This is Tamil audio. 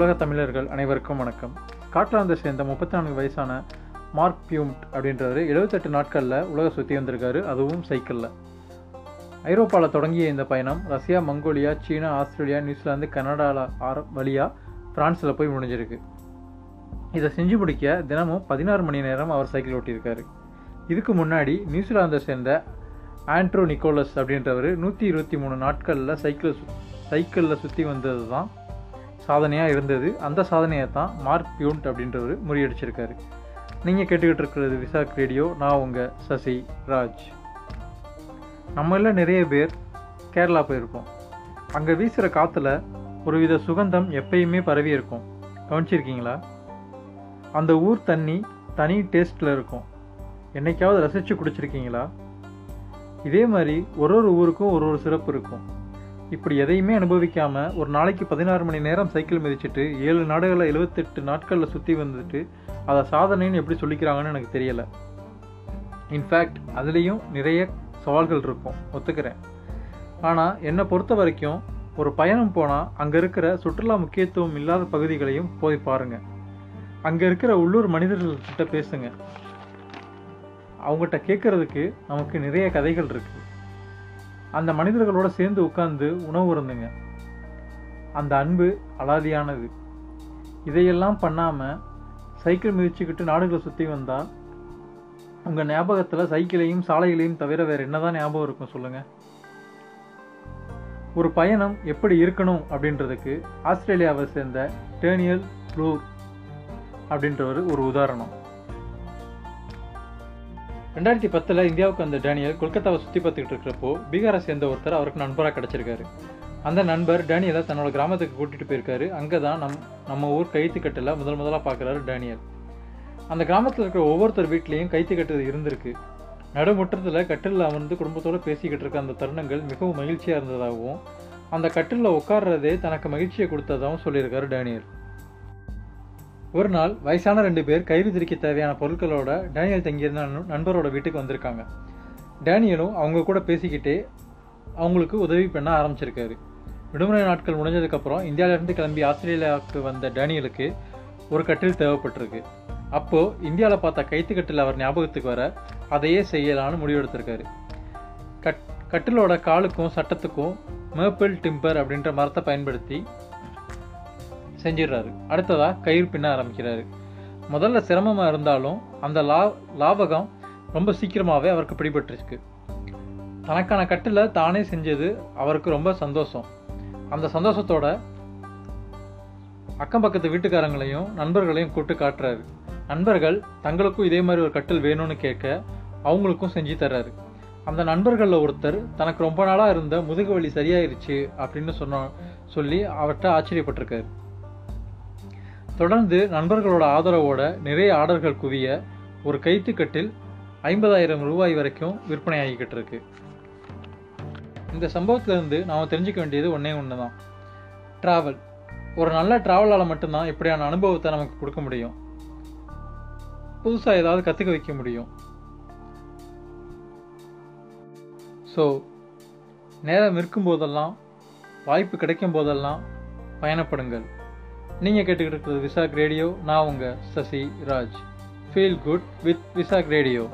உலக தமிழர்கள் அனைவருக்கும் வணக்கம். ஸ்காட்லாந்தை சேர்ந்த முப்பத்தி நான்கு வயசான மார்க் பியூம்ட் அப்படின்றவர் எழுபத்தெட்டு நாட்களில் உலக சுற்றி வந்திருக்காரு அதுவும் சைக்கிளில். ஐரோப்பாவில் தொடங்கிய இந்த பயணம் Russia Mongolia China Australia New Zealand கனடாவில் ஆர வழியாக ஃப்ரான்ஸில் போய் முடிஞ்சிருக்கு. இதை செஞ்சு முடிக்க தினமும் பதினாறு மணி நேரம் அவர் சைக்கிள் ஓட்டியிருக்காரு. இதுக்கு முன்னாடி நியூசிலாந்தை சேர்ந்த ஆண்ட்ரோ நிக்கோலஸ் அப்படின்றவர் நூற்றி இருபத்தி மூணு நாட்களில் சைக்கிள் சைக்கிளில் சுற்றி வந்தது தான் சாதனையாக இருந்தது. அந்த சாதனையை தான் மார்க் பியூண்ட் அப்படின்றவர் முறியடிச்சிருக்காரு. நீங்கள் கேட்டுக்கிட்டு இருக்கிறது விசாக் ரேடியோ. நான் உங்கள் சசி ராஜ். நம்மள நிறைய பேர் கேரளா போயிருக்கோம் அங்கே வீசுகிற காற்றுல ஒருவித சுகந்தம் எப்பயுமே பரவி இருக்கும். கவனிச்சிருக்கீங்களா? அந்த ஊர் தண்ணி தனி டேஸ்ட்டில் இருக்கும். என்னைக்காவது ரசித்து குடிச்சிருக்கீங்களா? இதே மாதிரி ஒரு ஒரு ஊருக்கும் ஒரு ஒரு சிறப்பு இருக்கும். இப்படி எதையுமே அனுபவிக்காம ஒரு நாளைக்கு பதினாறு மணி நேரம் சைக்கிள் மிதிச்சிட்டு ஏழு நாடுகளை எழுபத்தெட்டு நாட்களில் சுற்றி வந்துட்டு அதை சாதனைன்னு எப்படி சொல்லிக்கிறாங்கன்னு எனக்கு தெரியலை. இன்ஃபேக்ட் அதுலேயும் நிறைய சவால்கள் இருக்கும். ஒத்துக்கிறேன். ஆனால் என்னை பொறுத்த வரைக்கும் ஒரு பயணம் போனால் அங்கே இருக்கிற சுற்றுலா முக்கியத்துவம் இல்லாத பகுதிகளையும் போய் பாருங்கள் அங்கே இருக்கிற உள்ளூர் மனிதர்கள்கிட்ட பேசுங்க. அவங்ககிட்ட கேட்குறதுக்கு நமக்கு நிறைய கதைகள் இருக்குது அந்த மனிதர்களோட சேர்ந்து உட்கார்ந்து உணவு இருந்துங்க. அந்த அன்பு அலாதியானது. இதையெல்லாம் பண்ணாமல் சைக்கிள் மிதிச்சுக்கிட்டு நாடுகளை சுற்றி வந்தால் உங்கள் ஞாபகத்தில் சைக்கிளையும் சாலைகளையும் தவிர வேறு என்னதான் ஞாபகம் இருக்கும் சொல்லுங்கள் ஒரு பயணம் எப்படி இருக்கணும் அப்படின்றதுக்கு ஆஸ்திரேலியாவை சேர்ந்த டேனியல் ப்ளூர் அப்படின்றவர் ஒரு உதாரணம். ரெண்டாயிரத்தி பத்தில் இந்தியாவுக்கு வந்த டேனியல் கொல்கத்தாவை சுற்றி பார்த்துக்கிட்டு இருக்கிறப்போ பீகாரை சேர்ந்த ஒருத்தர் அவருக்கு நண்பராக கிடச்சிருக்காரு. அந்த நண்பர் டேனியலை தன்னோட கிராமத்துக்கு கூட்டிகிட்டு போயிருக்காரு. அங்கே தான் நம் நம்ம ஊர் கைத்துக்கட்டில் முதல் முதலாக பார்க்குறாரு டேனியல். அந்த கிராமத்தில் இருக்கிற ஒவ்வொருத்தர் வீட்லேயும் கைத்துக்கட்டு இருந்திருக்கு. நடுமுற்றத்தில் கட்டிலில் அமர்ந்து குடும்பத்தோடு பேசிக்கிட்டு இருக்க அந்த தருணங்கள் மிகவும் மகிழ்ச்சியாக இருந்ததாகவும் அந்த கட்டிலில் உட்கார்றதே தனக்கு மகிழ்ச்சியை கொடுத்ததாகவும் சொல்லியிருக்காரு டேனியல். ஒரு நாள் வயசான ரெண்டு பேர் கயிறு திரிக்க தேவையான பொருட்களோட டேனியல் தங்கியிருந்த நண்பரோட வீட்டுக்கு வந்திருக்காங்க. டேனியலும் அவங்க கூட பேசிக்கிட்டே அவங்களுக்கு உதவி பண்ண ஆரம்பிச்சிருக்காரு. விடுமுறை நாட்கள் முடிஞ்சதுக்கப்புறம் இந்தியாவிலேருந்து கிளம்பி ஆஸ்திரேலியாவுக்கு வந்த டேனியலுக்கு ஒரு கட்டில் தேவைப்பட்டிருக்கு. அப்போது இந்தியாவில் பார்த்த கைத்துக்கட்டில் அவர் ஞாபகத்துக்கு வர அதையே செய்யலான்னு முடிவெடுத்திருக்காரு. கட் கட்டிலோட காலுக்கும் சட்டத்துக்கும் மேப்பிள் டிம்பர் அப்படின்ற மரத்தை பயன்படுத்தி செஞ்சிடுறாரு. அடுத்ததாக கயிறு பின்ன ஆரம்பிக்கிறாரு. முதல்ல சிரமமாக இருந்தாலும் அந்த லா லாபகம் ரொம்ப சீக்கிரமாகவே அவருக்கு பிடிபட்டுருக்கு. தனக்கான கட்டில் தானே செஞ்சது அவருக்கு ரொம்ப சந்தோஷம். அந்த சந்தோஷத்தோட அக்கம் பக்கத்து வீட்டுக்காரங்களையும் நண்பர்களையும் கூப்பிட்டு காட்டுறாரு. நண்பர்கள் தங்களுக்கும் இதே மாதிரி ஒரு கட்டில் வேணும்னு கேட்க அவங்களுக்கும் செஞ்சு தர்றாரு. அந்த நண்பர்களில் ஒருத்தர் தனக்கு ரொம்ப நாளாக இருந்த முதுகு வலி சரியாயிருச்சு அப்படின்னு சொன்ன சொல்லி அவர்கிட்ட ஆச்சரியப்பட்டிருக்காரு. தொடர்ந்து நண்பர்களோட ஆதரவோட நிறைய ஆர்டர்கள் குவிய ஒரு கைத்துக்கட்டில் ஐம்பதாயிரம் ரூபாய் வரைக்கும் விற்பனை ஆகிக்கிட்டு இருக்கு. இந்த சம்பவத்திலிருந்து நாம் தெரிஞ்சுக்க வேண்டியது ஒன்றே ஒன்று தான் ட்ராவல் ஒரு நல்ல ட்ராவலால் மட்டும்தான் இப்படியான அனுபவத்தை நமக்கு கொடுக்க முடியும். புதுசாக ஏதாவது கற்றுக்க வைக்க முடியும். ஸோ நேரம் இருக்கும் போதெல்லாம் வாய்ப்பு கிடைக்கும் போதெல்லாம் பயணப்படுங்கள். நீங்கள் கேட்டுக்கிட்டு இருக்கிறது விசாக் ரேடியோ. நான் உங்கள் Sasi Raj. Feel good with Vizag radio